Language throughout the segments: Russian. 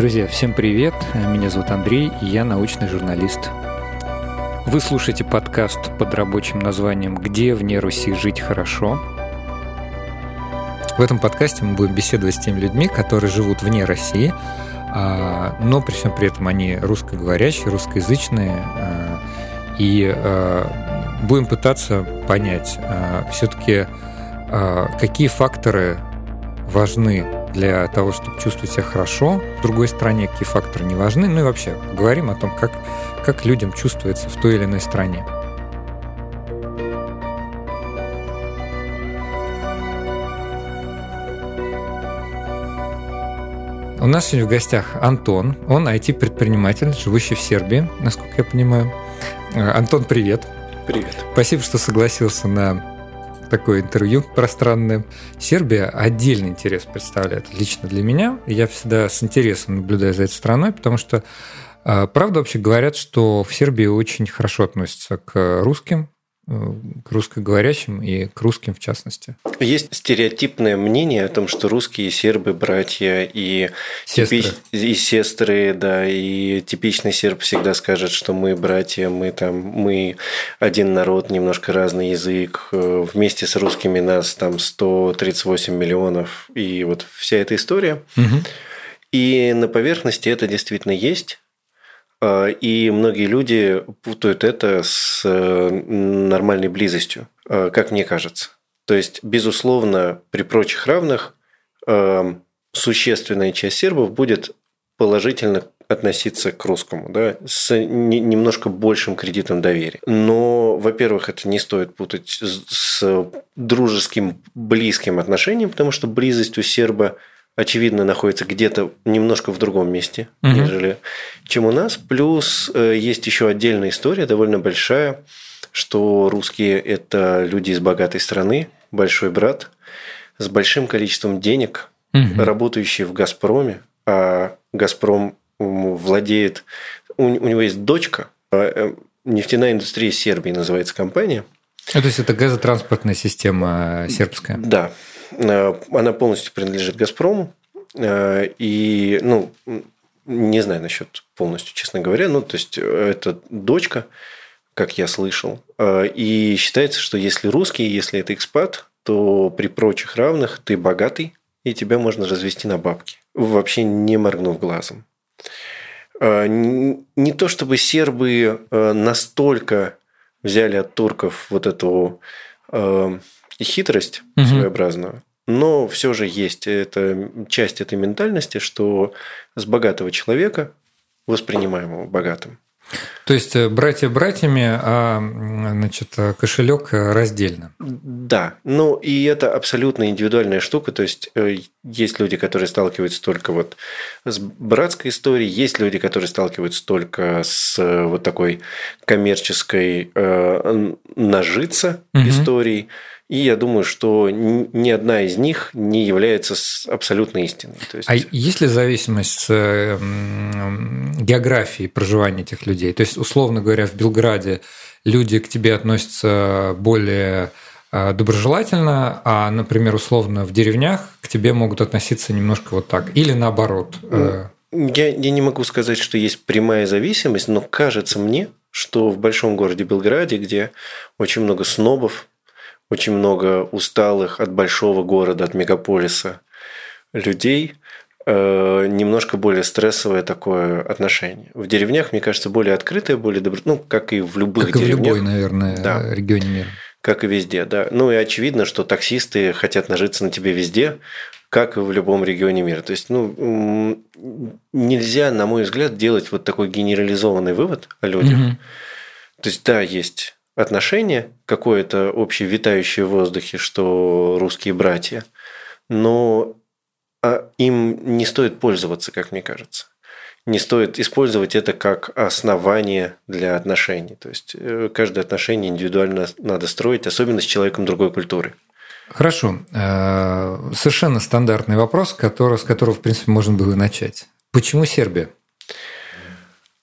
Друзья, всем привет! Меня зовут Андрей, и я научный журналист. Вы слушаете подкаст под рабочим названием «Где вне Руси жить хорошо?». В этом подкасте мы будем беседовать с теми людьми, которые живут вне России, а, но при всем при этом они русскоговорящие, русскоязычные, а, и а, будем пытаться понять все-таки, какие факторы важны для того, чтобы чувствовать себя хорошо. В другой стране какие факторы не важны. Ну и вообще, говорим о том, как, как людям чувствуется в той или иной стране. У нас сегодня в гостях Антон. Он IT-предприниматель, живущий в Сербии, насколько я понимаю. Антон, привет. Привет. Спасибо, что согласился на такое интервью пространное. Сербия отдельный интерес представляет лично для меня. Я всегда с интересом наблюдаю за этой страной, потому что а, Правда, вообще говорят, что в Сербии очень хорошо относятся к русским, к русскоговорящим и к русским в частности. Есть стереотипное мнение о том, что русские сербы братья и сестры. Типич... и сестры, да, и типичный серб всегда скажет, что мы братья, мы там, мы один народ, немножко разный язык, э, вместе с русскими нас там 138 миллионов, и вот вся эта история. Угу. И на поверхности это действительно есть. А, и многие люди путают это с э, нормальной близостью, а, как мне кажется. То есть, безусловно, при прочих равных а, существенная часть сербов будет положительно относиться к русскому, да, с немножко большим кредитом доверия. Но, во-первых, это не стоит путать с дружеским, близким отношением, потому что близость у серба – очевидно, находится где-то немножко в другом месте, угу. нежели чем у нас. Плюс э, есть еще отдельная история, довольно большая, что русские – это люди из богатой страны, большой брат, с большим количеством денег, угу. работающие в «Газпроме», а «Газпром» владеет… У, у него есть дочка, а, э, нефтяная индустрия Сербии называется компания. А, то есть это газотранспортная система сербская? Да. Э, она полностью принадлежит «Газпрому». Э, и, ну, не знаю насчет полностью, честно говоря. Ну, то есть, это дочка, как я слышал. Э, и считается, что если русский, если это экспат, то при прочих равных ты богатый, и тебя можно развести на бабки, вообще не моргнув глазом. Не то чтобы сербы настолько взяли от турков вот эту хитрость угу. своеобразную, но все же есть эта часть этой ментальности, что с богатого человека воспринимаемого богатым. То есть э, братья братьями, а значит, кошелек раздельно. Да, ну и это абсолютно индивидуальная штука. То есть э, есть люди, которые сталкиваются только вот с братской историей, есть люди, которые сталкиваются только с э, вот такой коммерческой э, нажиться угу. историей. И я думаю, что ни одна из них не является абсолютной истиной. То есть... А есть ли зависимость с географией проживания этих людей? То есть, условно говоря, в Белграде люди к тебе относятся более а, доброжелательно, а, например, условно в деревнях к тебе могут относиться немножко вот так, или наоборот. Э, я, я не могу сказать, что есть прямая зависимость, но кажется мне, что в большом городе Белграде, где очень много снобов, очень много усталых от большого города, от мегаполиса людей, э, немножко более стрессовое такое отношение. В деревнях, мне кажется, более открытое, более добро... ну, как и в любых как деревнях. Как и в любой, наверное, да. регионе мира. Как и везде, да. Ну и очевидно, что таксисты хотят нажиться на тебе везде, как и в любом регионе мира. То есть, ну, нельзя, на мой взгляд, делать вот такой генерализованный вывод о людях. Угу. То есть, да, есть отношение, какое-то общее витающее в воздухе, что русские братья, но а, им не стоит пользоваться, как мне кажется. Не стоит использовать это как основание для отношений. То есть э, каждое отношение индивидуально надо строить, особенно с человеком другой культуры. Хорошо. Э, совершенно стандартный вопрос, который, с которого, в принципе, можно было начать. Почему Сербия?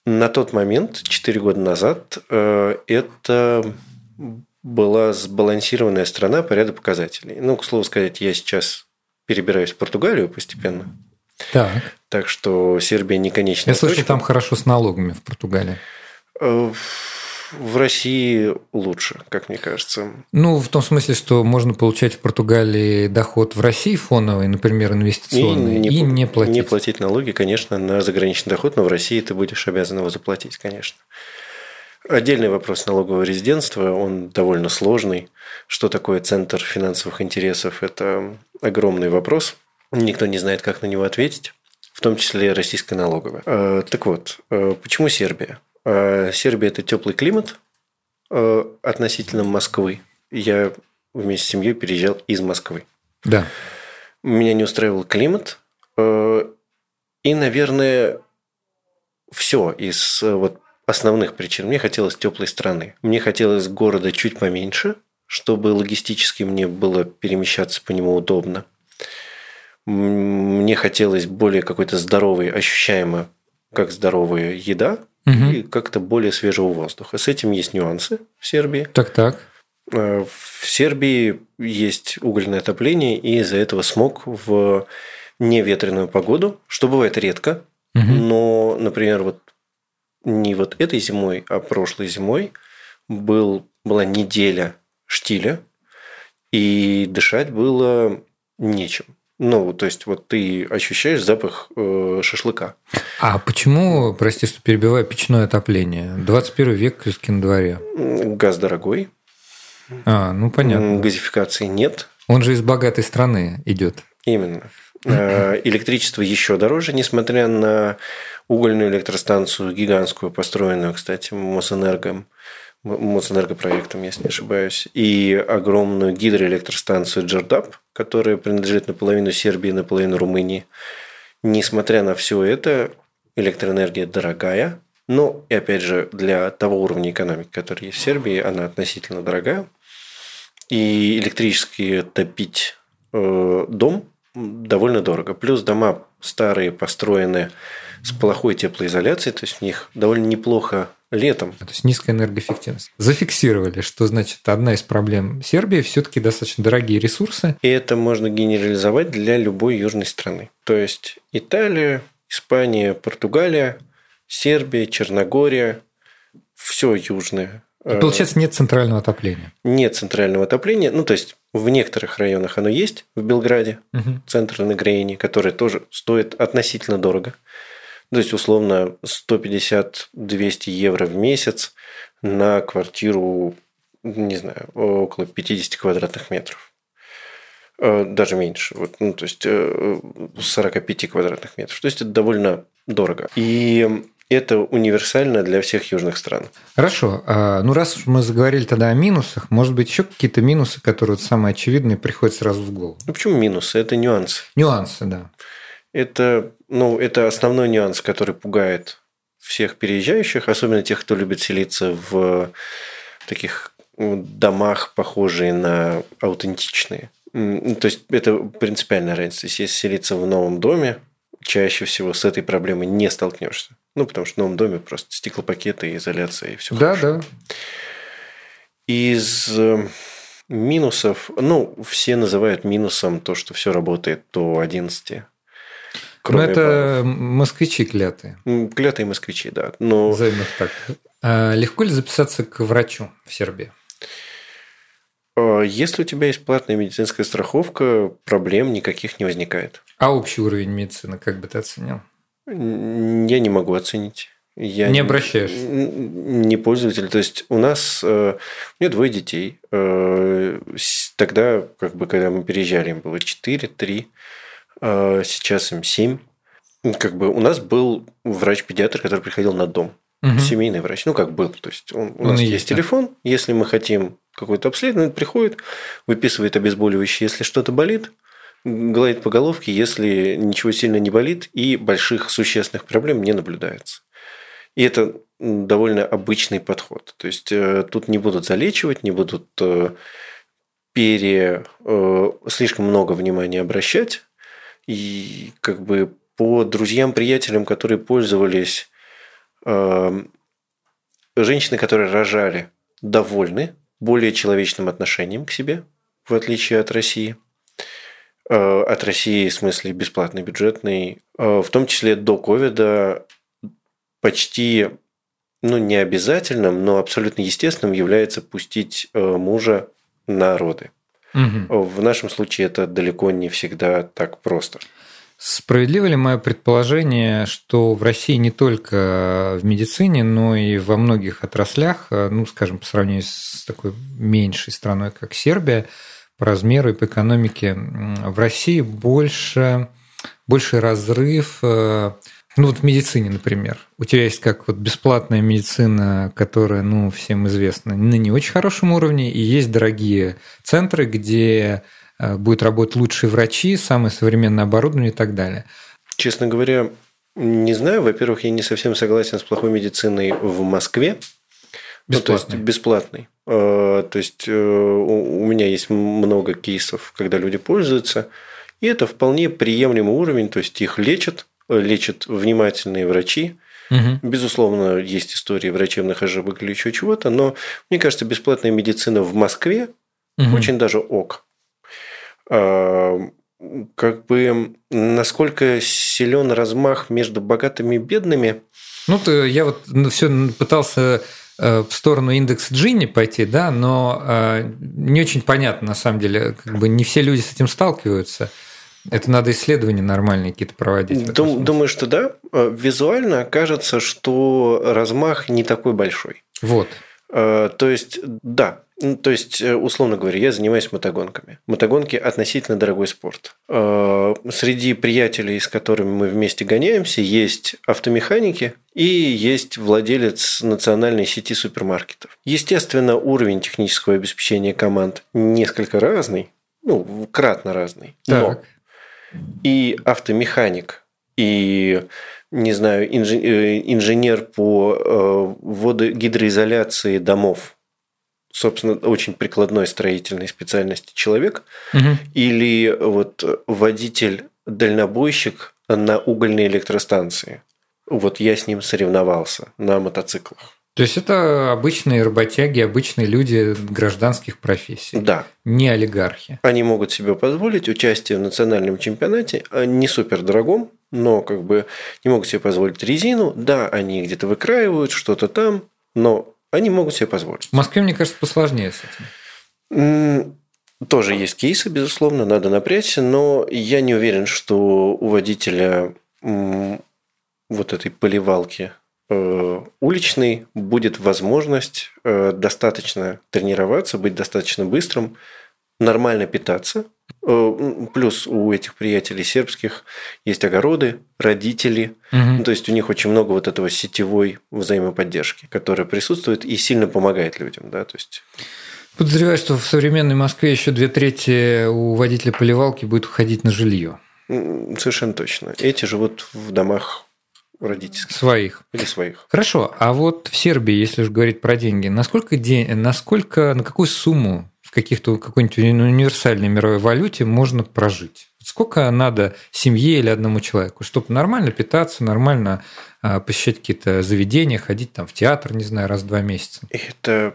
На тот момент, 4 года назад, э, это была сбалансированная страна по ряду показателей. Ну, к слову сказать, я сейчас перебираюсь в Португалию постепенно. Так. Так что Сербия не конечная Я слышал, там хорошо с налогами в Португалии. В России лучше, как мне кажется. Ну, в том смысле, что можно получать в Португалии доход в России фоновый, например, инвестиционный, и не, и не платить. Не платить налоги, конечно, на заграничный доход, но в России ты будешь обязан его заплатить, конечно. Отдельный вопрос налогового резидентства, он довольно сложный. Что такое центр финансовых интересов? Это огромный вопрос. Никто не знает, как на него ответить, в том числе российская налоговая. Э, так вот, э, почему Сербия? Э, Сербия – это теплый климат относительно Москвы. Я вместе с семьей переезжал из Москвы. Да. Меня не устраивал климат. И, наверное, все из вот основных причин. Мне хотелось теплой страны. Мне хотелось города чуть поменьше, чтобы логистически мне было перемещаться по нему удобно. Мне хотелось более какой-то здоровой, ощущаемо как здоровая еда угу. и как-то более свежего воздуха. С этим есть нюансы в Сербии. Так, так. Э, в Сербии есть угольное отопление, и из-за этого смог в неветреную погоду, что бывает редко. Угу. Но, например, вот не вот этой зимой, а прошлой зимой был, была неделя штиля, и дышать было нечем. Ну, то есть, вот ты ощущаешь запах э, шашлыка. А почему, прости, что перебиваю, печное отопление? 21 век в на дворе. Газ дорогой. А, ну понятно. Газификации нет. Он же из богатой страны идет. Именно. Э, электричество еще дороже, несмотря на угольную электростанцию, гигантскую, построенную, кстати, Мосэнерго, Мосэнергопроектом, если не ошибаюсь, и огромную гидроэлектростанцию Джердап, которая принадлежит наполовину Сербии, наполовину Румынии. Несмотря на все это, электроэнергия дорогая, но, и опять же, для того уровня экономики, который есть в Сербии, она относительно дорогая. И электрически топить э, дом довольно дорого. Плюс дома старые, построенные с плохой теплоизоляцией, то есть в них довольно неплохо летом. То есть низкая энергоэффективность. Зафиксировали, что значит одна из проблем Сербии все-таки достаточно дорогие ресурсы. И это можно генерализовать для любой южной страны. То есть Италия, Испания, Португалия, Сербия, Черногория, все южное. И получается, нет центрального отопления. Нет центрального отопления. Ну, то есть в некоторых районах оно есть, в Белграде, угу. центр нагрения, который тоже стоит относительно дорого. То есть, условно, 150-200 евро в месяц на квартиру, не знаю, около 50 квадратных метров. Э, даже меньше. Вот, ну, то есть, 45 э, квадратных метров. То есть, это довольно дорого. И это универсально для всех южных стран. Хорошо. А, ну, раз мы заговорили тогда о минусах, может быть, еще какие-то минусы, которые вот самые очевидные, приходят сразу в голову? Ну, почему минусы? Это нюансы. Нюансы, да. Это, ну, это основной нюанс, который пугает всех переезжающих, особенно тех, кто любит селиться в таких домах, похожие на аутентичные. То есть это принципиальная разница. Если селиться в новом доме, чаще всего с этой проблемой не столкнешься. Ну, потому что в новом доме просто стеклопакеты, изоляция и все. Да, хорошо. да. Из э, минусов, ну, все называют минусом то, что все работает до 11 ну, это москвичи клятые. Клятые москвичи, да. Но... Назовем их так. А легко ли записаться к врачу в Сербии? А, если у тебя есть платная медицинская страховка, проблем никаких не возникает. А общий уровень медицины как бы ты оценил? Я не могу оценить. Я не обращаешься? Не пользователь. То есть, у нас... Э, у меня двое детей. Э, тогда, как бы, когда мы переезжали, им было 4, 3. А сейчас им 7. Как бы у нас был врач-педиатр, который приходил на дом. Угу. Семейный врач. Ну, как был. То есть, он, у он нас есть, есть телефон. Если мы хотим какое-то обследование, приходит, выписывает обезболивающее, если что-то болит, гладит по головке, если ничего сильно не болит и больших существенных проблем не наблюдается. И это довольно обычный подход. То есть, э, тут не будут залечивать, не будут э, пере, э, слишком много внимания обращать, и как бы по друзьям, приятелям, которые пользовались, э, женщины, которые рожали, довольны более человечным отношением к себе, в отличие от России. от России, в смысле бесплатный, бюджетный, в том числе до ковида почти, ну, не обязательным, но абсолютно естественным является пустить мужа на роды. Угу. В нашем случае это далеко не всегда так просто. Справедливо ли мое предположение, что в России не только в медицине, но и во многих отраслях, э, ну, скажем, по сравнению с такой меньшей страной, как Сербия, по размеру и по экономике, в России больше, больше разрыв э, ну вот в медицине, например. У тебя есть как вот бесплатная медицина, которая, ну, всем известна, на не очень хорошем уровне, и есть дорогие центры, где Э, будет работать лучшие врачи, самое современное оборудование и так далее. Честно говоря, не знаю. Во-первых, я не совсем согласен с плохой медициной в Москве. Бесплатный. Ну, то есть бесплатный. Э, то есть э, у меня есть много кейсов, когда люди пользуются, и это вполне приемлемый уровень, то есть их лечат, лечат внимательные врачи. Угу. Безусловно, есть истории врачебных ошибок или еще чего-то, но мне кажется, бесплатная медицина в Москве угу. очень даже ок. А, как бы насколько силен размах между богатыми и бедными. Ну, то я вот ну, все пытался э, в сторону индекса Джинни пойти, да, но э, не очень понятно, на самом деле, как бы не все люди с этим сталкиваются. Это надо исследования нормальные какие-то проводить. Дум, думаю, что да. Э, визуально кажется, что размах не такой большой. Вот. То есть, да, то есть, э, условно говоря, я занимаюсь мотогонками. Мотогонки – относительно дорогой спорт. Э, среди приятелей, с которыми мы вместе гоняемся, есть автомеханики и есть владелец национальной сети супермаркетов. Естественно, уровень технического обеспечения команд несколько разный, ну, кратно разный. Так. Но и автомеханик, и не знаю, э, инженер по водогидроизоляции домов – собственно, очень прикладной строительной специальности человек, угу. или вот водитель-дальнобойщик на угольной электростанции. Вот я с ним соревновался на мотоциклах. То есть это обычные работяги, обычные люди гражданских профессий. Да. Не олигархи. Они могут себе позволить участие в национальном чемпионате, а не супер дорогом, но как бы не могут себе позволить резину. Да, они где-то выкраивают что-то там, но они могут себе позволить. В Москве, мне кажется, посложнее с этим. Тоже есть кейсы, безусловно, надо напрячься, но я не уверен, что у водителя вот этой поливалки э, уличной будет возможность э, достаточно тренироваться, быть достаточно быстрым, нормально питаться. Э, плюс у этих приятелей сербских есть огороды, родители. Угу. Ну, то есть у них очень много вот этого сетевой взаимоподдержки, которая присутствует и сильно помогает людям. Да? То есть... Подозреваю, что в современной Москве еще две трети у водителя поливалки будет уходить на жилье. Совершенно точно. Эти живут в домах родительских. Своих. Или своих. Хорошо. А вот в Сербии, если уж говорить про деньги, насколько, день, насколько на какую сумму в каких-то какой-нибудь универсальной мировой валюте можно прожить? Сколько надо семье или одному человеку, чтобы нормально питаться, нормально а, посещать какие-то заведения, ходить там в театр, не знаю, раз в два месяца? Это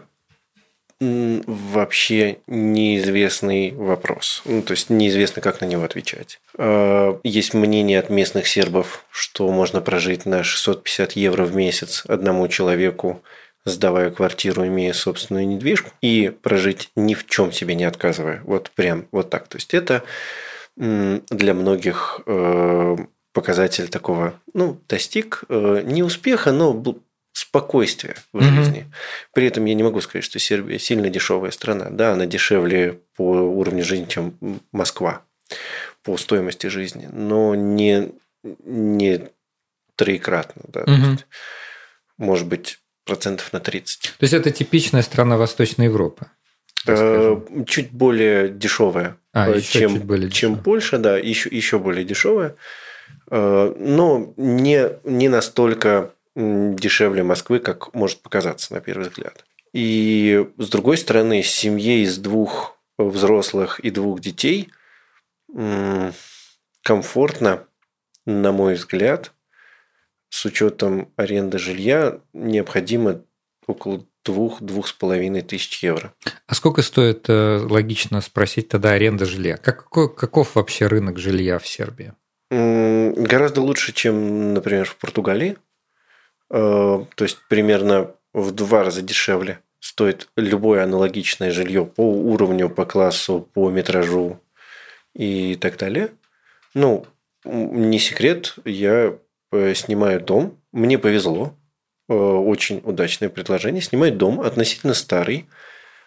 вообще неизвестный вопрос. Ну, то есть неизвестно, как на него отвечать. А, есть мнение от местных сербов, что можно прожить на 650 евро в месяц одному человеку сдавая квартиру, имея собственную недвижку, и прожить ни в чем себе не отказывая. Вот прям вот так. То есть это для многих э, показатель такого, ну, достиг э, не успеха, но спокойствия в mm-hmm. жизни. При этом я не могу сказать, что Сербия сильно дешевая страна. Да, она дешевле по уровню жизни, чем Москва по стоимости жизни, но не, не троекратно. Да. Mm-hmm. Есть, может быть, процентов на 30. То есть это типичная страна Восточной Европы? Э, чуть более дешевая, а, э, чем, чуть более чем Польша, да, еще, еще более дешевая, э, но не, не настолько дешевле Москвы, как может показаться на первый взгляд. И с другой стороны, семье из двух взрослых и двух детей комфортно, на мой взгляд, с учетом аренды жилья необходимо около двух-двух с половиной тысяч евро. А сколько стоит, э, логично спросить тогда, аренда жилья? Какой, каков вообще рынок жилья в Сербии? Гораздо лучше, чем, например, в Португалии. Э, то есть примерно в два раза дешевле стоит любое аналогичное жилье по уровню, по классу, по метражу и так далее. Ну, не секрет, я э, снимаю дом. Мне повезло. Э, очень удачное предложение. Снимаю дом относительно старый,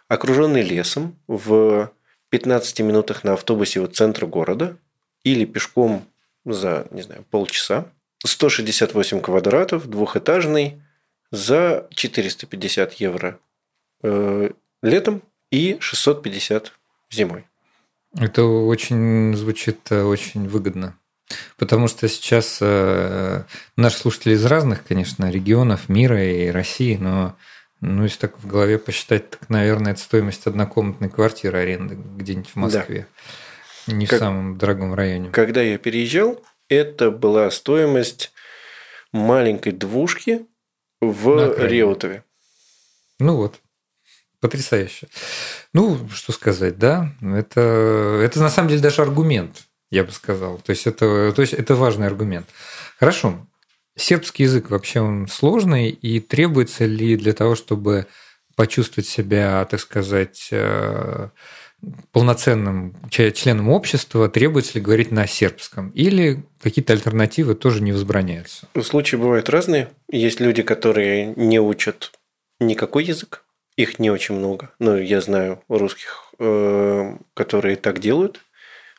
окруженный лесом в 15 минутах на автобусе от центра города или пешком за, не знаю, полчаса. 168 квадратов, двухэтажный, за 450 евро э, летом и 650 зимой. Это очень звучит э, очень выгодно. Потому что сейчас э, наши слушатели из разных, конечно, регионов мира и России, но ну, если так в голове посчитать, так, наверное, это стоимость однокомнатной квартиры аренды где-нибудь в Москве. Да. Не как, в самом дорогом районе. Когда я переезжал, это была стоимость маленькой двушки в Реутове. Ну вот. Потрясающе. Ну, что сказать, да, это, это на самом деле даже аргумент, я бы сказал. То есть это, то есть это важный аргумент. Хорошо. Сербский язык вообще он сложный, и требуется ли для того, чтобы почувствовать себя, так сказать, э, полноценным членом общества, требуется ли говорить на сербском? Или какие-то альтернативы тоже не возбраняются? Случаи бывают разные. Есть люди, которые не учат никакой язык, их не очень много. Но я знаю русских, э, которые так делают,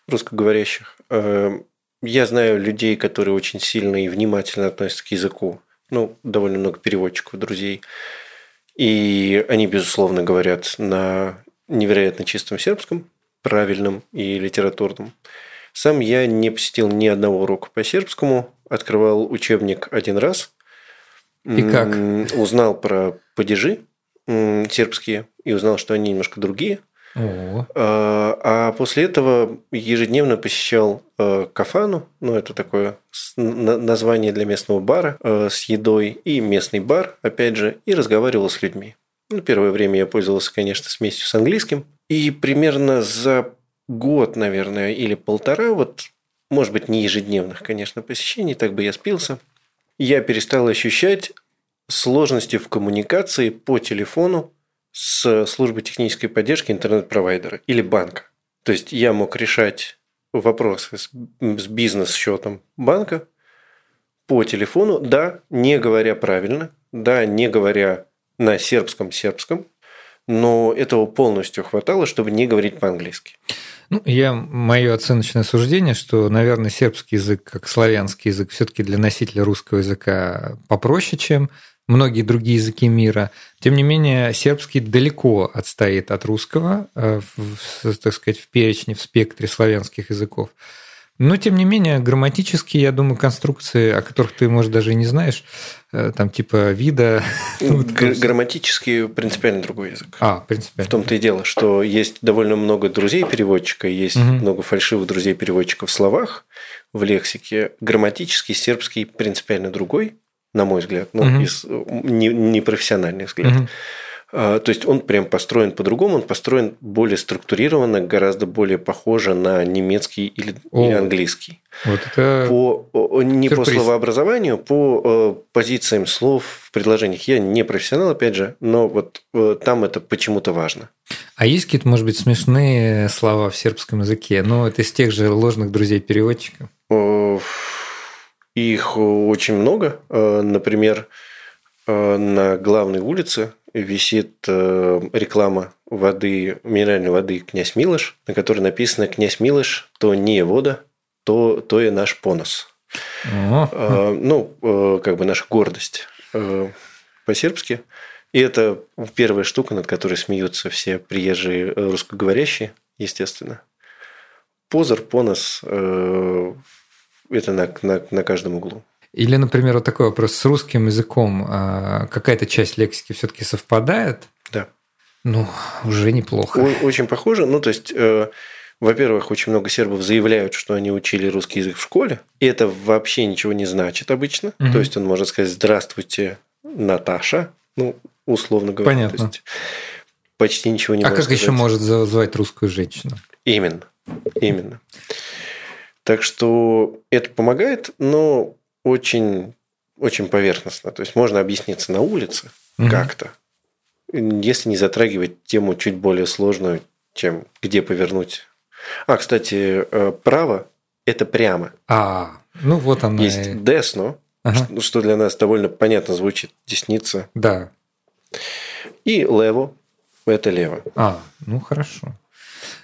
русскоговорящих. Э, я знаю людей, которые очень сильно и внимательно относятся к языку. Ну, довольно много переводчиков, друзей. И они, безусловно, говорят на невероятно чистом сербском, правильном и литературном. Сам я не посетил ни одного урока по сербскому, открывал учебник один раз. И как? Узнал про падежи сербские и узнал, что они немножко другие. О. А, а после этого ежедневно посещал э, кафану, ну это такое название для местного бара э, с едой и местный бар, опять же, и разговаривал с людьми. Ну, первое время я пользовался, конечно, смесью с английским. И примерно за год, наверное, или полтора, вот, может быть, не ежедневных, конечно, посещений, так бы я спился, я перестал ощущать сложности в коммуникации по телефону с службой технической поддержки интернет-провайдера или банка. То есть я мог решать вопросы с, бизнес-счетом банка по телефону, да, не говоря правильно, да, не говоря на сербском-сербском, но этого полностью хватало, чтобы не говорить по-английски. Ну, я мое оценочное суждение, что, наверное, сербский язык, как славянский язык, все-таки для носителя русского языка попроще, чем многие другие языки мира. Тем не менее, сербский далеко отстоит от русского, э, в, так сказать, в перечне, в спектре славянских языков. Но, тем не менее, грамматические, я думаю, конструкции, о которых ты, может, даже и не знаешь, э, там типа вида... Ну, грамматически принципиально другой язык. А, принципиально. В том-то и дело, что есть довольно много друзей-переводчика, есть угу. много фальшивых друзей-переводчиков в словах, в лексике. Грамматический сербский принципиально другой, на мой взгляд, ну, угу. из непрофессиональный взгляд. Угу. А, то есть он прям построен по-другому, он построен более структурированно, гораздо более похоже на немецкий или, О, или английский. Вот это по, не сюрприз. по словообразованию, по э, позициям слов в предложениях. Я не профессионал, опять же, но вот э, там это почему-то важно. А есть какие-то, может быть, смешные слова в сербском языке? Ну, это из тех же ложных друзей-переводчиков? Их очень много. Э, например, на главной улице висит э, реклама воды, минеральной воды «Князь Милош», на которой написано «Князь Милош, то не вода, то, то и наш понос». Э, ну, э, как бы наша гордость по-сербски. И это первая штука, над которой смеются все приезжие русскоговорящие, естественно. Позор, понос – это на, на, на каждом углу. Или, например, вот такой вопрос с русским языком. А, какая-то часть лексики все-таки совпадает? Да. Ну, уже неплохо. Очень похоже. Ну, то есть, э, во-первых, очень много сербов заявляют, что они учили русский язык в школе. И это вообще ничего не значит обычно. Угу. То есть, он может сказать «Здравствуйте, Наташа». Ну, условно говоря. Понятно. То есть почти ничего не А как сказать. еще может звать русскую женщину? Именно. Именно. Так что это помогает, но очень, очень поверхностно. То есть можно объясниться на улице Мгм. как-то, если не затрагивать тему чуть более сложную, чем где повернуть. А, кстати, э, право – это прямо. А, ну вот она. Есть десно, Ага. что- что для нас довольно понятно звучит, десница. Да. И лево – это лево. А, ну хорошо.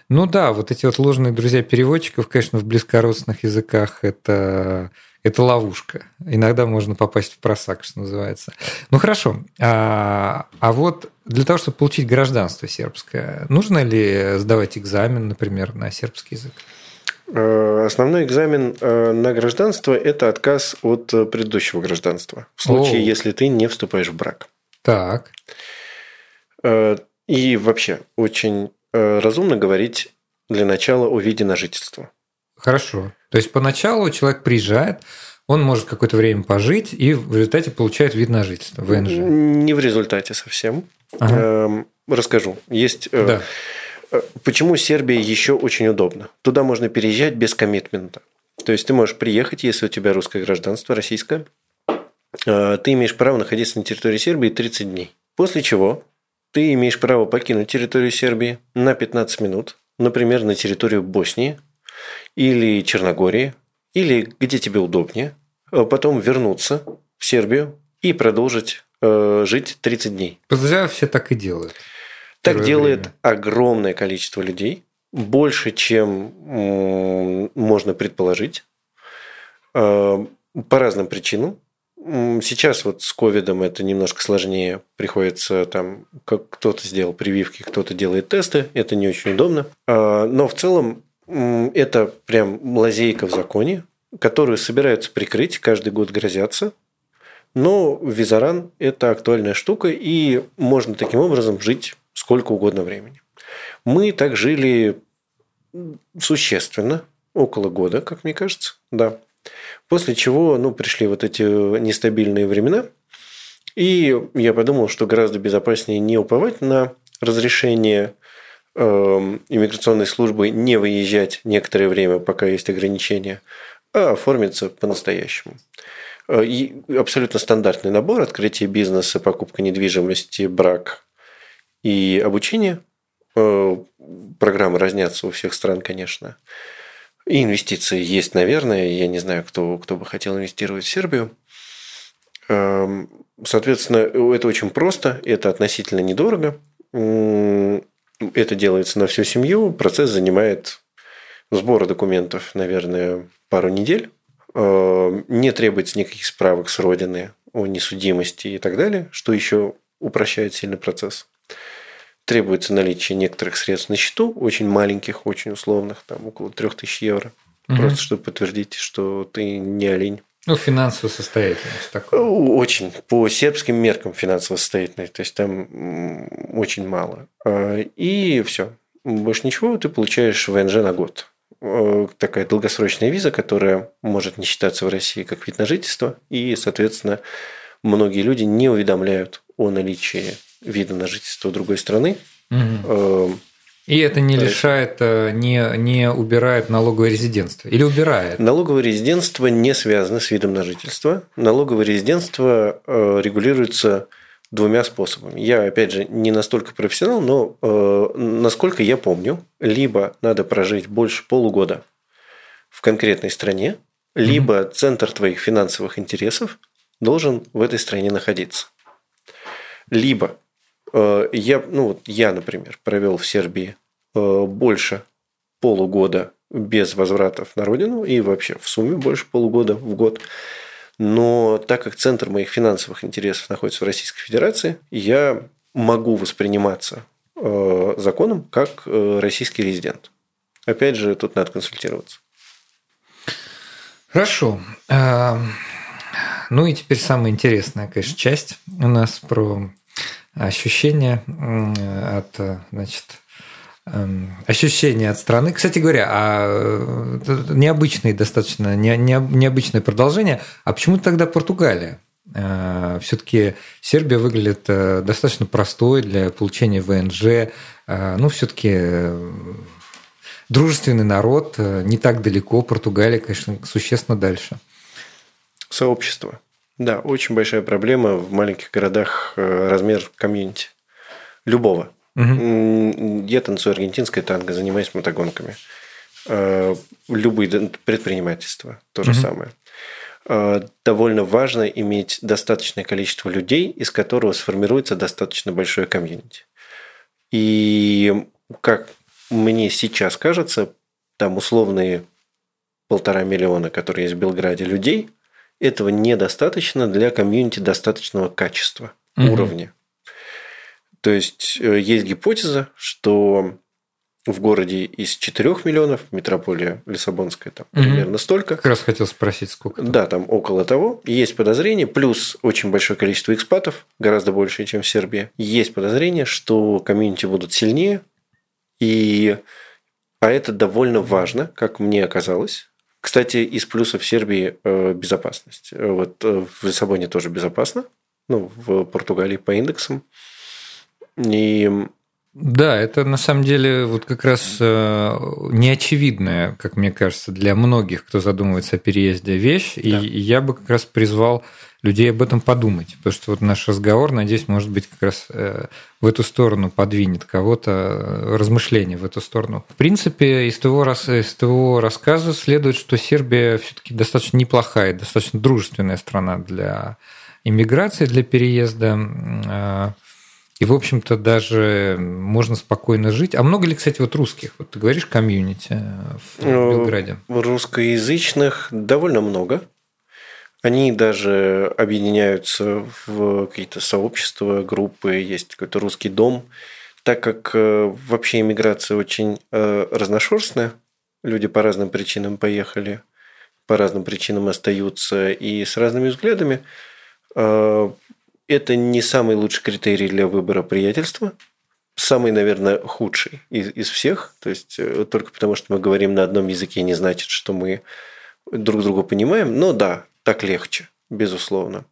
Ну да, вот эти вот ложные друзья переводчиков, конечно, в близкородственных языках это, это ловушка. Иногда можно попасть в просак, что называется. Ну хорошо. А, а вот для того, чтобы получить гражданство сербское, нужно ли сдавать экзамен, например, на сербский язык? Э, Основной экзамен э, на гражданство – это отказ от э, предыдущего гражданства. В случае, О. если ты не вступаешь в брак. Так. И вообще, очень разумно говорить для начала о виде на жительство. Хорошо. То есть поначалу человек приезжает, он может какое-то время пожить и в результате получает вид на жительство, ВНЖ. Не в результате совсем. Ага. Эм, Расскажу. Есть э, Да. Э, Почему Сербия еще очень удобно? Туда можно переезжать без коммитмента. То есть ты можешь приехать, если у тебя русское гражданство, российское. Э, Ты имеешь право находиться на территории Сербии 30 дней. После чего ты имеешь право покинуть территорию Сербии на 15 минут, например, на территорию Боснии или Черногории, или где тебе удобнее, а потом вернуться в Сербию и продолжить э, жить 30 дней. Подозреваю, все так и делают. Так делает время. огромное количество людей, больше, чем м, можно предположить, Э, по разным причинам. Сейчас вот с ковидом это немножко сложнее. Приходится там, как кто-то сделал прививки, кто-то делает тесты. Это не очень удобно. А, Но в целом это прям лазейка в законе, которую собираются прикрыть, каждый год грозятся. Но визаран – это актуальная штука, и можно таким образом жить сколько угодно времени. Мы так жили существенно, около года, как мне кажется, да. После чего, ну, пришли вот эти нестабильные времена, и я подумал, что гораздо безопаснее не уповать на разрешение иммиграционной службы не выезжать некоторое время, пока есть ограничения, а оформиться по-настоящему. Э, И абсолютно стандартный набор открытие бизнеса, покупка недвижимости, брак и обучение. Э, Программы разнятся у всех стран, конечно. И инвестиции есть, наверное. Я не знаю, кто, кто бы хотел инвестировать в Сербию. Эм, Соответственно, это очень просто, это относительно недорого. Это делается на всю семью. Процесс занимает сбора документов, наверное, пару недель. Э, Не требуется никаких справок с родины о несудимости и так далее, что еще упрощает сильно процесс. Требуется наличие некоторых средств на счету, очень маленьких, очень условных, там около 3000 евро. Мгм. Просто чтобы подтвердить, что ты не олень. Ну, финансовая состоятельность такое. Очень. По сербским меркам финансово состоятельный. То есть там очень мало. А, И все. Больше ничего, ты получаешь ВНЖ на год. Э, Такая долгосрочная виза, которая может не считаться в России как вид на жительство. И, соответственно, многие люди не уведомляют о наличии вида на жительство другой страны. Мгм. И это не лишает, э, не, не убирает налоговое резидентство. Или убирает? Налоговое резидентство не связано с видом на жительство. Налоговое резидентство э, регулируется двумя способами. Я, опять же, не настолько профессионал, но э, насколько я помню, либо надо прожить больше полугода в конкретной стране, либо центр твоих финансовых интересов должен в этой стране находиться. Либо я, ну я, например, провел в Сербии э, больше полугода без возвратов на родину и вообще в сумме больше полугода в год. Но так как центр моих финансовых интересов находится в Российской Федерации, я могу восприниматься э, законом как э, российский резидент. Опять же, тут надо консультироваться. Хорошо. Ну и теперь самая интересная, конечно, часть у нас про ощущения м, от, э, значит, эм, ощущения от страны. Кстати говоря, а э, необычное достаточно, не- не- необычное продолжение. А почему тогда Португалия? Все-таки Сербия выглядит достаточно простой для получения ВНЖ. Ну, все-таки дружественный народ, не так далеко. Португалия, конечно, существенно дальше. Сообщество. Да, очень большая проблема в маленьких городах размер комьюнити. Любого. Угу. Я танцую аргентинское танго, занимаюсь мотогонками. Э, любые предпринимательства то же угу. самое. Э, довольно важно иметь достаточное количество людей, из которого сформируется достаточно большое комьюнити. И как мне сейчас кажется, там условные полтора миллиона, которые есть в Белграде, людей, этого недостаточно для комьюнити достаточного качества, угу. уровня. То есть э, есть гипотеза, что в городе из 4 миллионов, метрополия Лиссабонская там угу. примерно столько. Как раз хотел спросить, сколько. Там. Да, там около того. Есть подозрение, плюс очень большое количество экспатов, гораздо больше, чем в Сербии. Есть подозрение, что комьюнити будут сильнее, и а это довольно важно, как мне оказалось. Кстати, из плюсов Сербии э, безопасность. Вот э, в Лиссабоне тоже безопасно, ну, в Португалии по индексам. И да, это на самом деле вот как раз э, неочевидная, как мне кажется, для многих, кто задумывается о переезде, вещь. Да. И я бы как раз призвал людей об этом подумать, потому что вот наш разговор, надеюсь, может быть, как раз э, в эту сторону подвинет кого-то э, размышления в эту сторону. В принципе, из того, из того рассказа следует, что Сербия все-таки достаточно неплохая, достаточно дружественная страна для иммиграции, для переезда. И, в общем-то, даже можно спокойно жить. А много ли, кстати, вот русских? Вот ты говоришь комьюнити в ну, Белграде? Русскоязычных довольно много. Они даже объединяются в какие-то сообщества, группы, есть какой-то русский дом. Так как э, вообще иммиграция очень э, разношерстная, люди по разным причинам поехали, по разным причинам остаются и с разными взглядами, э, это не самый лучший критерий для выбора приятельства. Самый, наверное, худший из, из всех. То есть, э, только потому, что мы говорим на одном языке, не значит, что мы друг друга понимаем. Но да, так легче, безусловно.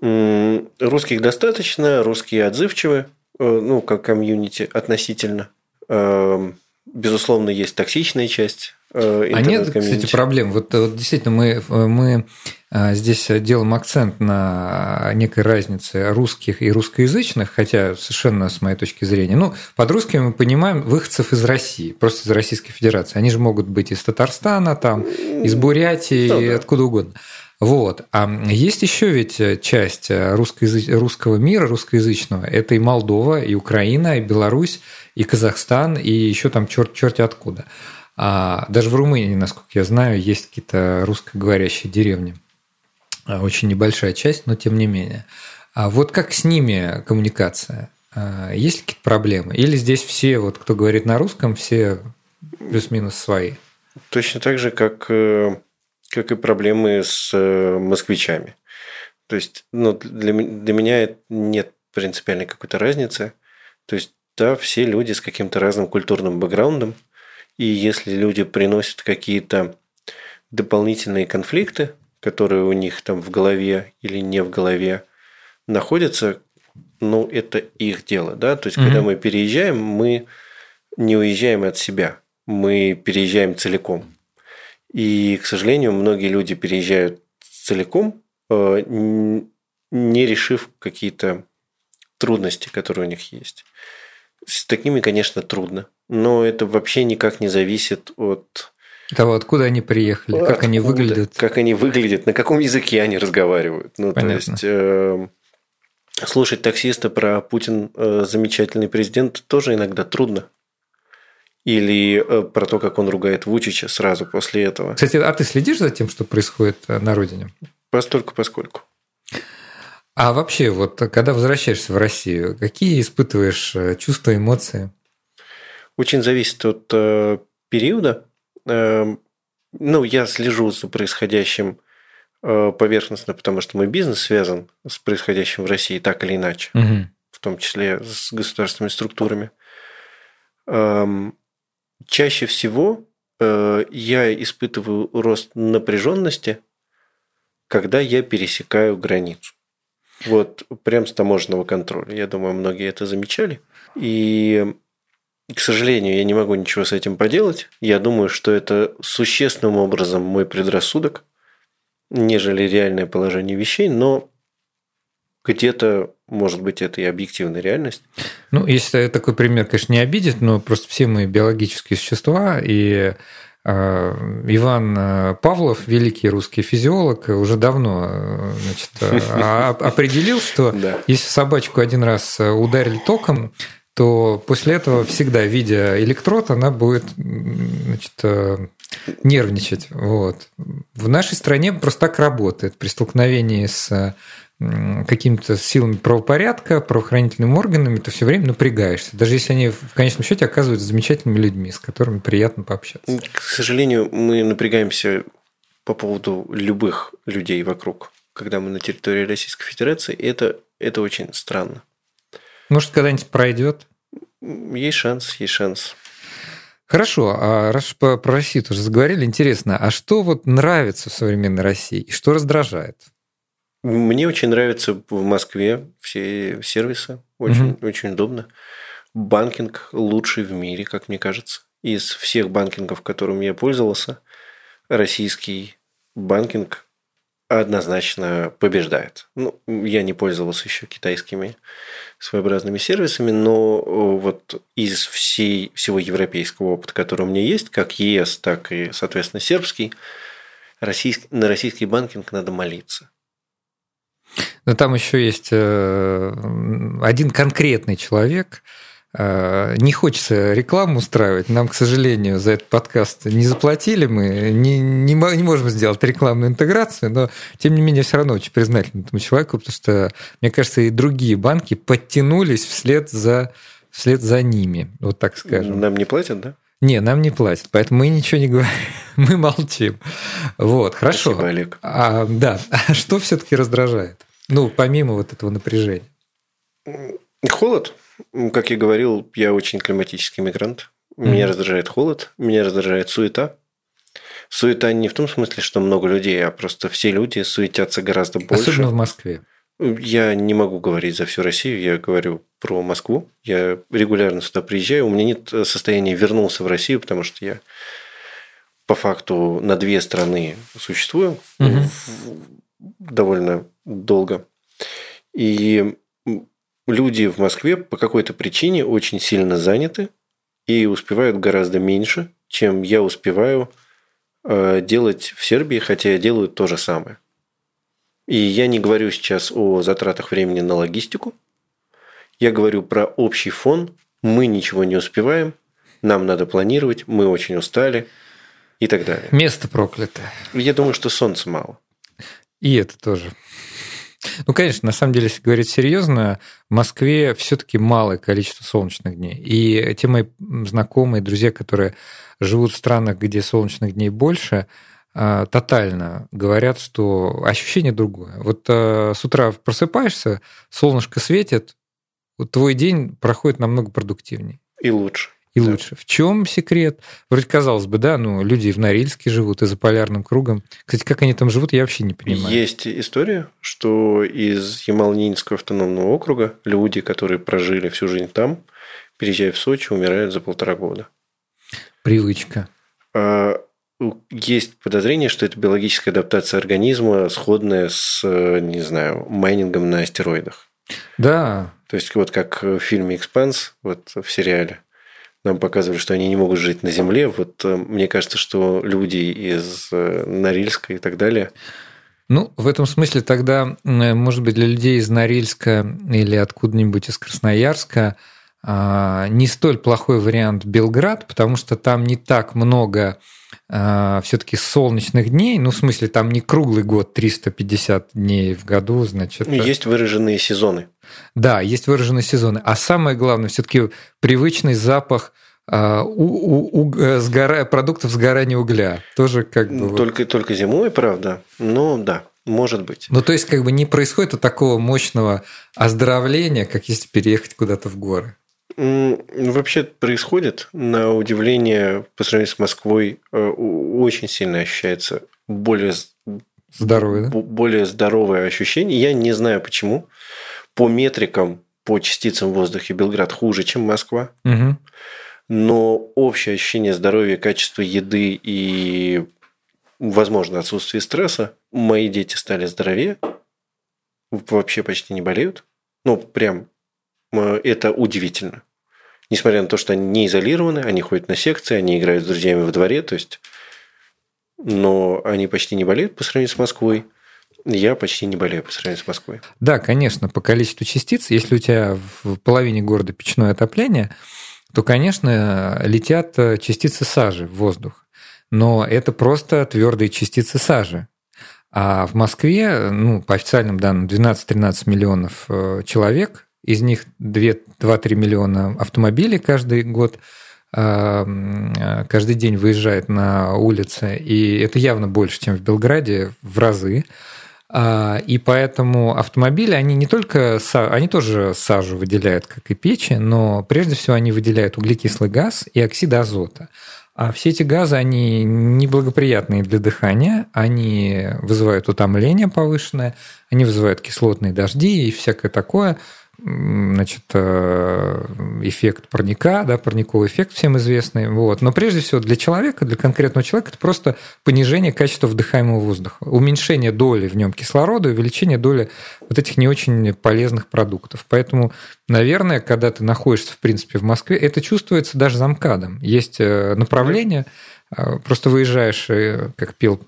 Русских достаточно, русские отзывчивы, э, ну, как комьюнити относительно. Эм, безусловно, есть токсичная часть а нет, кстати, проблем. Вот, вот действительно, мы, мы э, здесь делаем акцент на некой разнице русских и русскоязычных, хотя совершенно с моей точки зрения. Ну, под русскими мы понимаем выходцев из России, просто из Российской Федерации. Они же могут быть из Татарстана, там, из Бурятии, ну, да. откуда угодно. Вот. А есть еще ведь часть русскоязыч... русского мира, русскоязычного. Это и Молдова, и Украина, и Беларусь, и Казахстан, и еще там черт черти откуда. А даже в Румынии, насколько я знаю, есть какие-то русскоговорящие деревни. А, очень небольшая часть, но тем не менее. А вот как с ними коммуникация? А, есть ли какие-то проблемы? Или здесь все, вот кто говорит на русском, все плюс-минус свои? Точно так же, как, э, как и проблемы с э, москвичами. То есть ну, для, для меня нет принципиальной какой-то разницы. То есть, да, все люди с каким-то разным культурным бэкграундом – и если люди приносят какие-то дополнительные конфликты, которые у них там в голове или не в голове находятся, ну, это их дело, да. То есть, mm-hmm. когда мы переезжаем, мы не уезжаем от себя, мы переезжаем целиком. И, к сожалению, многие люди переезжают целиком, э, не решив какие-то трудности, которые у них есть. С такими, конечно, трудно но это вообще никак не зависит от того, откуда они приехали, откуда, как они выглядят. Как они выглядят, на каком языке они разговаривают. Ну, Понятно. то есть, э, слушать таксиста про Путин э, замечательный президент тоже иногда трудно. Или э, про то, как он ругает Вучича сразу после этого. Кстати, а ты следишь за тем, что происходит э, на родине? Постольку, поскольку. А вообще, вот когда возвращаешься в Россию, какие испытываешь э, чувства, эмоции? Очень зависит от э, периода. Э, ну, я слежу за происходящим э, поверхностно, потому что мой бизнес связан с происходящим в России так или иначе, угу. в том числе с государственными структурами. Э, чаще всего э, я испытываю рост напряженности когда я пересекаю границу. Вот прям с таможенного контроля. Я думаю, многие это замечали. И, к сожалению, я не могу ничего с этим поделать. Я думаю, что это существенным образом мой предрассудок, нежели реальное положение вещей, но где-то, может быть, это и объективная реальность. Ну, если такой пример, конечно, не обидит, но просто все мы биологические существа, и Иван э, Павлов, великий русский физиолог, уже давно э, значит, а, определил, что если собачку один раз ударили током, то после этого всегда, видя электрод, она будет значит, э, нервничать. Вот. В нашей стране просто так работает. При столкновении с какими-то силами правопорядка, правоохранительными органами, ты все время напрягаешься. Даже если они в конечном счете оказываются замечательными людьми, с которыми приятно пообщаться. К сожалению, мы напрягаемся по поводу любых людей вокруг, когда мы на территории Российской Федерации. И это, это очень странно. Может, когда-нибудь пройдет? Есть шанс, есть шанс. Хорошо, а раз про Россию тоже заговорили, интересно, а что вот нравится в современной России и что раздражает? Мне очень нравится в Москве все сервисы, очень, угу. очень удобно. Банкинг лучший в мире, как мне кажется. Из всех банкингов, которыми я пользовался, российский банкинг однозначно побеждает. Ну, я не пользовался еще китайскими своеобразными сервисами, но вот из всей, всего европейского опыта, который у меня есть, как ЕС, так и, соответственно, сербский, российский, на российский банкинг надо молиться. Но там еще есть э, один конкретный человек. Э, не хочется рекламу устраивать. Нам, к сожалению, за этот подкаст не заплатили. Мы не, не, не можем сделать рекламную интеграцию, но, тем не менее, все равно очень признательны этому человеку, потому что, мне кажется, и другие банки подтянулись вслед за, вслед за ними. Вот так скажем. Нам не платят, да? Не, нам не платят, поэтому мы ничего не говорим, мы молчим. Вот, хорошо. Спасибо, Олег. А, да, а что все-таки раздражает? Ну, помимо вот этого напряжения. Холод. Как я говорил, я очень климатический мигрант. Меня mm-hmm. раздражает холод, меня раздражает суета. Суета не в том смысле, что много людей, а просто все люди суетятся гораздо больше. Особенно в Москве. Я не могу говорить за всю Россию, я говорю про Москву. Я регулярно сюда приезжаю. У меня нет состояния вернулся в Россию, потому что я по факту на две страны существую. Угу довольно долго. И люди в Москве по какой-то причине очень сильно заняты и успевают гораздо меньше, чем я успеваю э, делать в Сербии, хотя я делаю то же самое. И я не говорю сейчас о затратах времени на логистику. Я говорю про общий фон. Мы ничего не успеваем. Нам надо планировать. Мы очень устали. И так далее. Место проклятое. Я думаю, что солнца мало. И это тоже. Ну, конечно, на самом деле, если говорить серьезно, в Москве все-таки малое количество солнечных дней. И те мои знакомые, друзья, которые живут в странах, где солнечных дней больше, тотально говорят, что ощущение другое. Вот а, с утра просыпаешься, солнышко светит, вот твой день проходит намного продуктивнее. И лучше и да. лучше. В чем секрет? Вроде казалось бы, да, ну люди в Норильске живут и за полярным кругом. Кстати, как они там живут, я вообще не понимаю. Есть история, что из Ямал-Ненецкого автономного округа люди, которые прожили всю жизнь там, переезжая в Сочи, умирают за полтора года. Привычка. А, есть подозрение, что это биологическая адаптация организма, сходная с, не знаю, майнингом на астероидах. Да. То есть, вот как в фильме «Экспанс», вот в сериале, нам показывали, что они не могут жить на Земле. Вот э, мне кажется, что люди из э, Норильска и так далее. Ну, в этом смысле тогда, может быть, для людей из Норильска или откуда-нибудь из Красноярска не столь плохой вариант Белград, потому что там не так много а, все-таки солнечных дней, ну, в смысле, там не круглый год, 350 дней в году, значит. Есть выраженные сезоны. Да, есть выраженные сезоны. А самое главное, все-таки привычный запах а, у, у, у, э, сгора... продуктов сгорания угля. Тоже как бы... Только, вот... только зимой, правда. Но да, может быть. Ну, то есть, как бы не происходит такого мощного оздоровления, как если переехать куда-то в горы. Вообще происходит, на удивление, по сравнению с Москвой, э, очень сильно ощущается более Здоровое, да? более здоровое ощущение. Я не знаю почему. По метрикам, по частицам в воздухе Белград хуже, чем Москва. Угу. Но общее ощущение здоровья, качество еды и, возможно, отсутствие стресса. Мои дети стали здоровее. Вообще почти не болеют. Ну, прям э, это удивительно. Несмотря на то, что они не изолированы, они ходят на секции, они играют с друзьями во дворе, то есть но они почти не болеют по сравнению с Москвой. Я почти не болею по сравнению с Москвой. Да, конечно, по количеству частиц, если у тебя в половине города печное отопление, то, конечно, летят частицы сажи в воздух. Но это просто твердые частицы сажи. А в Москве, ну, по официальным данным, 12-13 миллионов э, человек, из них 2-3 миллиона автомобилей каждый год – Э, каждый день выезжает на улицы, и это явно больше, чем в Белграде, в разы. А, и поэтому автомобили, они не только, они тоже сажу выделяют, как и печи, но прежде всего они выделяют углекислый газ и оксид азота. А все эти газы, они неблагоприятные для дыхания, они вызывают утомление повышенное, они вызывают кислотные дожди и всякое такое – значит, э, эффект парника, да, парниковый эффект всем известный. Вот. Но прежде всего для человека, для конкретного человека, это просто понижение качества вдыхаемого воздуха, уменьшение доли в нем кислорода, увеличение доли вот этих не очень полезных продуктов. Поэтому, наверное, когда ты находишься, в принципе, в Москве, это чувствуется даже замкадом. Есть э, направление, э, просто выезжаешь, как пел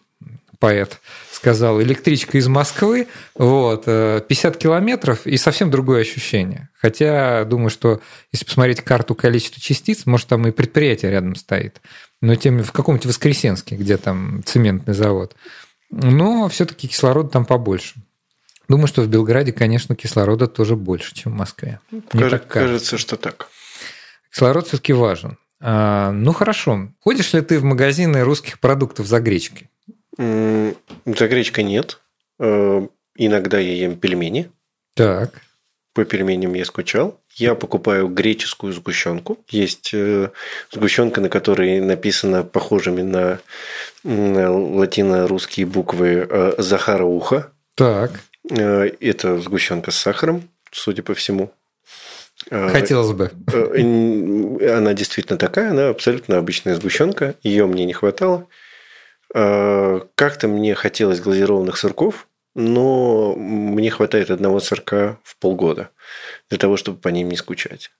поэт, сказал, электричка из Москвы, вот, 50 э, километров и совсем другое ощущение. Хотя, думаю, что если посмотреть карту количества частиц, может, там и предприятие рядом стоит. Но тем в каком-нибудь Воскресенске, где там цементный завод. Но все-таки кислорода там побольше. Думаю, что в Белграде, конечно, кислорода тоже больше, чем в Москве. Мне кажется, кажется, что так. Кислород все-таки важен. А, ну хорошо. Ходишь ли ты в магазины русских продуктов за гречкой? За гречкой нет. Э, иногда я ем пельмени. Так. По пельменям я скучал. Я покупаю греческую сгущенку. Есть э, сгущенка, на которой написано похожими на латино-русские буквы э, Захара Уха. Так. Это сгущенка с сахаром, судя по всему. Хотелось бы. Она действительно такая, она абсолютно обычная сгущенка. Ее мне не хватало. Э, как-то мне хотелось глазированных сырков, но мне хватает одного сырка в полгода для того, чтобы по ним не скучать.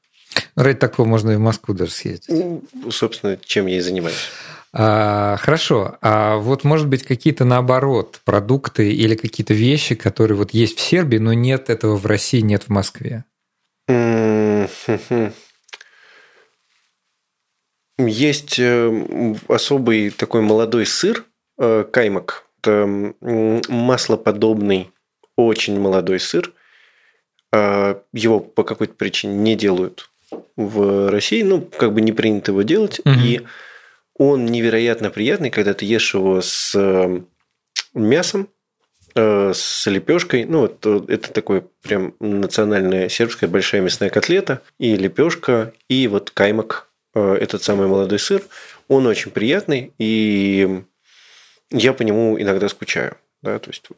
Ради такого можно и в Москву даже съездить. Ну, собственно, чем я и занимаюсь. А, хорошо. А вот, может быть, какие-то наоборот продукты или какие-то вещи, которые вот есть в Сербии, но нет этого в России, нет в Москве? Есть э, особый такой молодой сыр, э, каймак. Это маслоподобный, очень молодой сыр. А, его по какой-то причине не делают в России. Ну, как бы не принято его делать. Угу. И он невероятно приятный, когда ты ешь его с э, мясом, с лепешкой. Ну, вот это такой прям национальная сербская большая мясная котлета и лепешка, и вот каймак Э, этот самый молодой сыр, он очень приятный, и я по нему иногда скучаю. Да, то есть,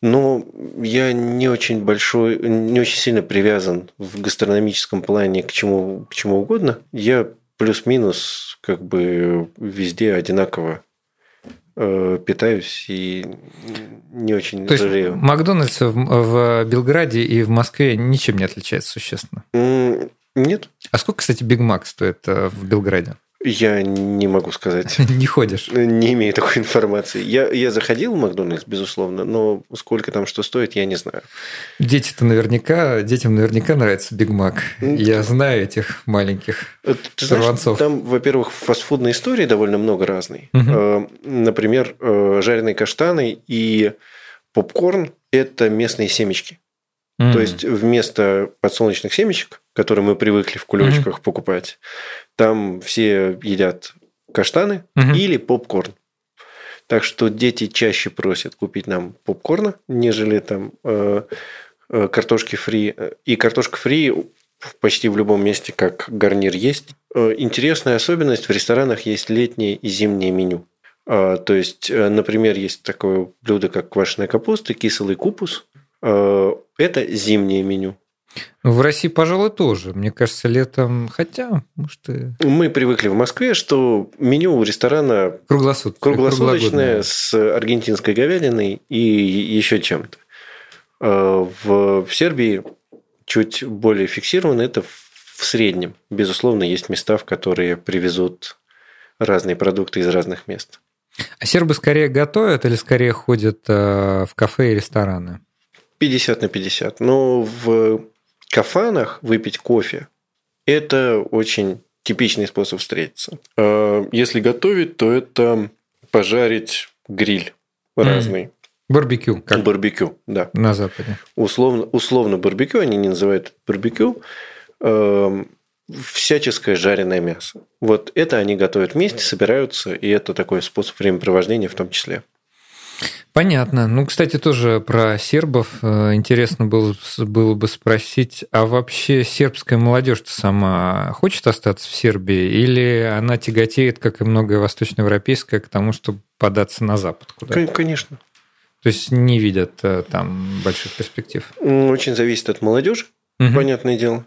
но я не очень большой, не очень сильно привязан в гастрономическом плане к чему, к чему угодно. Я плюс-минус как бы везде одинаково э, питаюсь и не очень То жалею. есть Макдональдс в, в Белграде и в Москве ничем не отличается существенно? Нет. А сколько, кстати, Биг Мак стоит э, в Белграде? Я не могу сказать. Не ходишь? Не имею такой информации. Я, я заходил в Макдональдс, безусловно, но сколько там что стоит, я не знаю. Дети-то наверняка, детям наверняка нравится Биг Мак. Я знаю этих маленьких э, Ты сорванцов. Знаешь, там, во-первых, фастфудной истории довольно много разной. Угу. Например, жареные каштаны и попкорн – это местные семечки. То есть вместо подсолнечных семечек, которые мы привыкли в кулечках mm-hmm. покупать, там все едят каштаны mm-hmm. или попкорн. Так что дети чаще просят купить нам попкорна, нежели там э, э, картошки фри. И картошка фри почти в любом месте как гарнир есть. Э, интересная особенность в ресторанах есть летнее и зимнее меню. А, то есть, э, например, есть такое блюдо, как квашеная капуста, кислый купус. А, это зимнее меню. Ну, в России, пожалуй, тоже. Мне кажется, летом, хотя, может, и... Мы привыкли в Москве, что меню у ресторана Круглосут... круглосуточное с аргентинской говядиной и еще чем-то. А, в Сербии чуть более фиксировано это в среднем. Безусловно, есть места, в которые привезут разные продукты из разных мест. А сербы скорее готовят или скорее ходят э, в кафе и рестораны? 50 на 50. Но в кафанах выпить кофе – это очень типичный способ встретиться. А если готовить, то это пожарить гриль разный. Барбекю. Как барбекю, да. На Западе. Условно, условно барбекю, они не называют барбекю. Эм, всяческое жареное мясо. Вот это они готовят вместе, собираются, и это такой способ времяпровождения в том числе. Понятно. Ну, кстати, тоже про сербов э, интересно было, было бы спросить, а вообще сербская молодежь-то сама хочет остаться в Сербии или она тяготеет, как и многое восточноевропейское, к тому, чтобы податься на Запад куда Конечно. То есть не видят э, там больших перспектив? Очень зависит от молодежи, угу. понятное дело.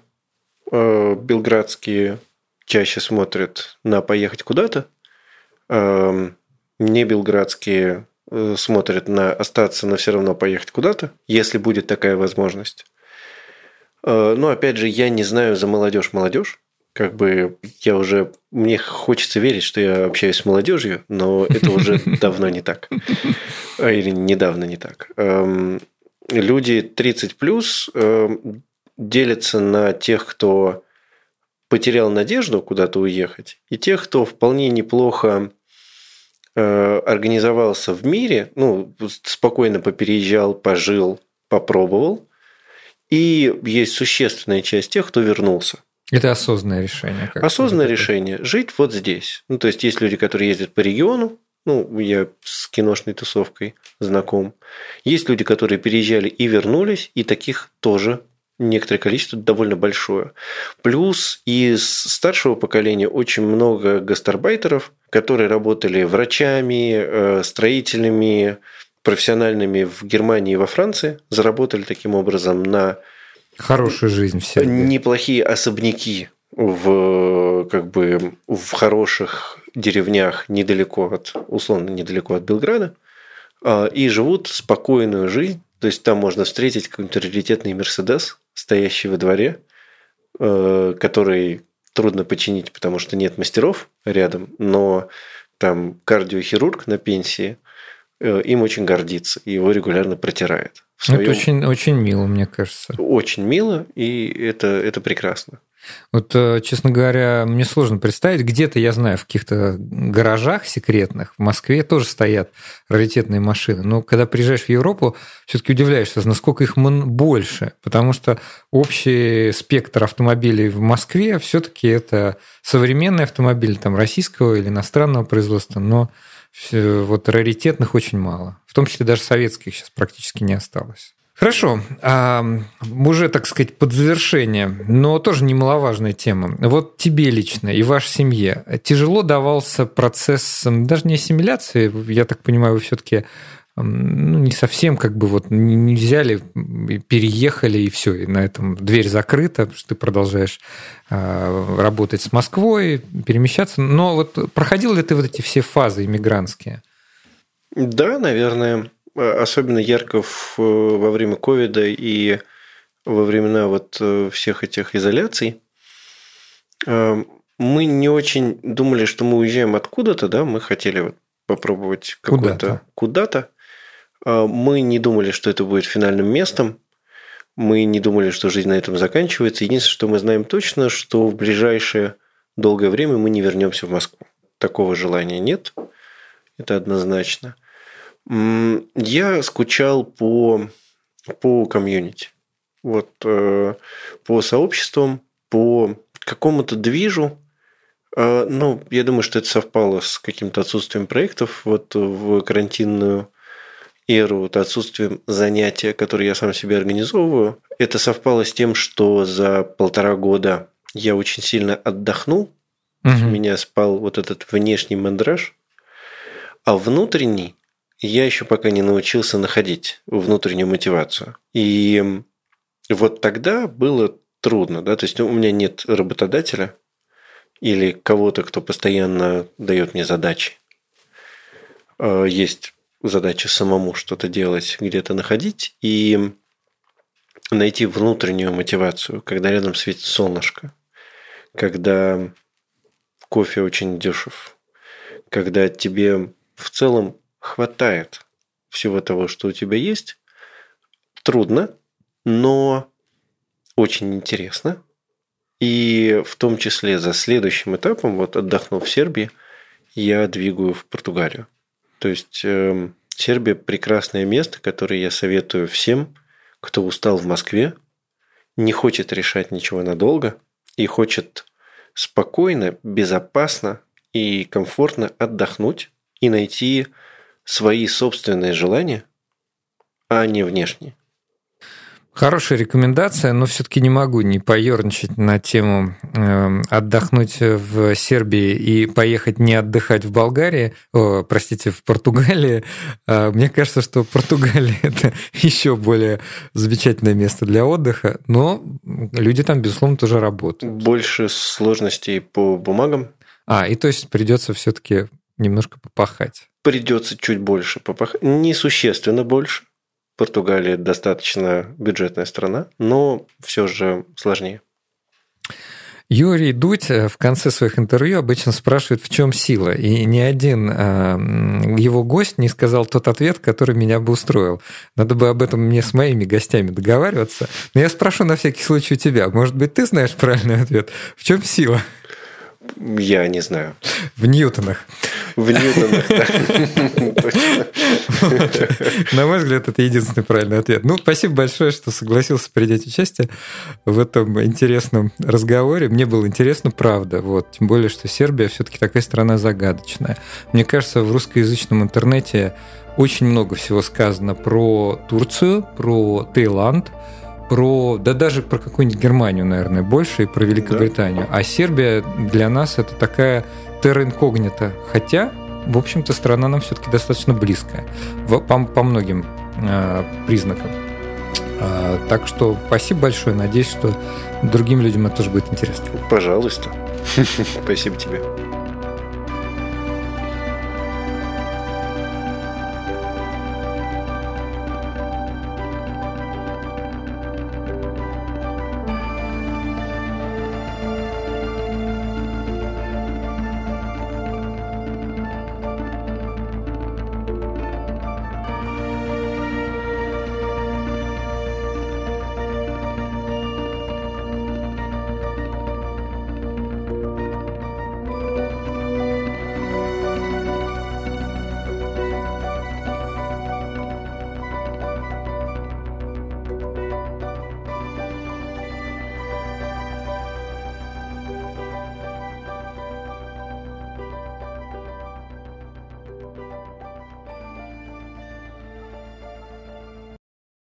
Э, белградские чаще смотрят на поехать куда-то, эм, не белградские смотрят на остаться, но все равно поехать куда-то, если будет такая возможность. Э, но опять же, я не знаю за молодежь молодежь. Как бы я уже... Мне хочется верить, что я общаюсь с молодежью, но это уже давно не так. Или недавно не так. Эм, люди 30 плюс эм, делятся на тех, кто потерял надежду куда-то уехать, и тех, кто вполне неплохо э, организовался в мире, ну, спокойно попереезжал, пожил, попробовал. И есть существенная часть тех, кто вернулся. Это осознанное решение. Осознанное решение. Жить вот здесь. Ну, то есть, есть люди, которые ездят по региону, ну, я с киношной тусовкой знаком. Есть люди, которые переезжали и вернулись, и таких тоже некоторое количество, довольно большое. Плюс из старшего поколения очень много гастарбайтеров, которые работали врачами, э, строителями, профессиональными в Германии и во Франции, заработали таким образом на хорошую жизнь все неплохие особняки в как бы в хороших деревнях недалеко от условно недалеко от Белграда а, и живут спокойную жизнь то есть там можно встретить какой-нибудь раритетный Мерседес, стоящий во дворе, э, который трудно починить, потому что нет мастеров рядом, но там кардиохирург на пенсии э, им очень гордится и его регулярно протирает. Своем... Это очень, очень мило, мне кажется. Очень мило, и это, это прекрасно. Вот, э, честно говоря, мне сложно представить. Где-то, я знаю, в каких-то гаражах секретных в Москве тоже стоят раритетные машины. Но когда приезжаешь в Европу, все-таки удивляешься, насколько их больше. Потому что общий спектр автомобилей в Москве все-таки это современный автомобиль там, российского или иностранного производства. Но вот раритетных очень мало. В том числе даже советских сейчас практически не осталось. Хорошо. А, уже, так сказать, под завершение, но тоже немаловажная тема. Вот тебе лично и вашей семье тяжело давался процесс даже не ассимиляции, я так понимаю, вы все-таки ну, не совсем как бы вот не взяли, переехали и все, и на этом дверь закрыта, потому что ты продолжаешь а, работать с Москвой, перемещаться. Но вот проходил ли ты вот эти все фазы иммигрантские? Да, наверное. Э, особенно ярко в, э, во время ковида и во времена вот э, всех этих изоляций. Мы не очень думали, что мы уезжаем откуда-то, да, мы хотели вот попробовать какое-то куда-то. Куда мы не думали, что это будет финальным местом. Мы не думали, что жизнь на этом заканчивается. Единственное, что мы знаем точно, что в ближайшее долгое время мы не вернемся в Москву. Такого желания нет. Это однозначно. Я скучал по, по комьюнити. Вот, э, по сообществам, по какому-то движу. Э, ну, я думаю, что это совпало с каким-то отсутствием проектов вот в карантинную эру, вот отсутствием занятия, которые я сам себе организовываю. Это совпало с тем, что за полтора года я очень сильно отдохнул. Угу. У меня спал вот этот внешний мандраж. А внутренний я еще пока не научился находить внутреннюю мотивацию. И вот тогда было трудно, да, то есть у меня нет работодателя или кого-то, кто постоянно дает мне задачи. А, есть задача самому что-то делать, где-то находить и найти внутреннюю мотивацию, когда рядом светит солнышко, когда кофе очень дешев, когда тебе в целом хватает всего того, что у тебя есть. Трудно, но очень интересно. И в том числе за следующим этапом, вот отдохнув в Сербии, я двигаю в Португалию. То есть э, Сербия прекрасное место, которое я советую всем, кто устал в Москве, не хочет решать ничего надолго и хочет спокойно, безопасно и комфортно отдохнуть и найти свои собственные желания, а не внешние. Хорошая рекомендация, но все-таки не могу не поерничать на тему э, отдохнуть в Сербии и поехать не отдыхать в Болгарии, о, простите, в Португалии. Э, мне кажется, что Португалия это еще более замечательное место для отдыха, но люди там, безусловно, тоже работают. Больше сложностей по бумагам. А, и то есть придется все-таки немножко попахать. Придется чуть больше попахать. Несущественно больше Португалия достаточно бюджетная страна, но все же сложнее. Юрий Дудь в конце своих интервью обычно спрашивает, в чем сила. И ни один э, его гость не сказал тот ответ, который меня бы устроил. Надо бы об этом мне с моими гостями договариваться. Но я спрошу на всякий случай у тебя. Может быть, ты знаешь правильный ответ? В чем сила? Я не знаю. В Ньютонах. В Ньютонах, На мой взгляд, это единственный правильный ответ. Ну, спасибо большое, что согласился принять участие в этом интересном разговоре. Мне было интересно, правда. Вот. Тем более, что Сербия все-таки такая страна загадочная. Мне кажется, в русскоязычном интернете очень много всего сказано про Турцию, про Таиланд, про, да даже про какую-нибудь Германию, наверное, больше, и про Великобританию. Да. А Сербия для нас это такая терра инкогнита. Хотя, в общем-то, страна нам все-таки достаточно близкая по, по многим э, признакам. Э, так что спасибо большое. Надеюсь, что другим людям это тоже будет интересно. Пожалуйста. Спасибо тебе.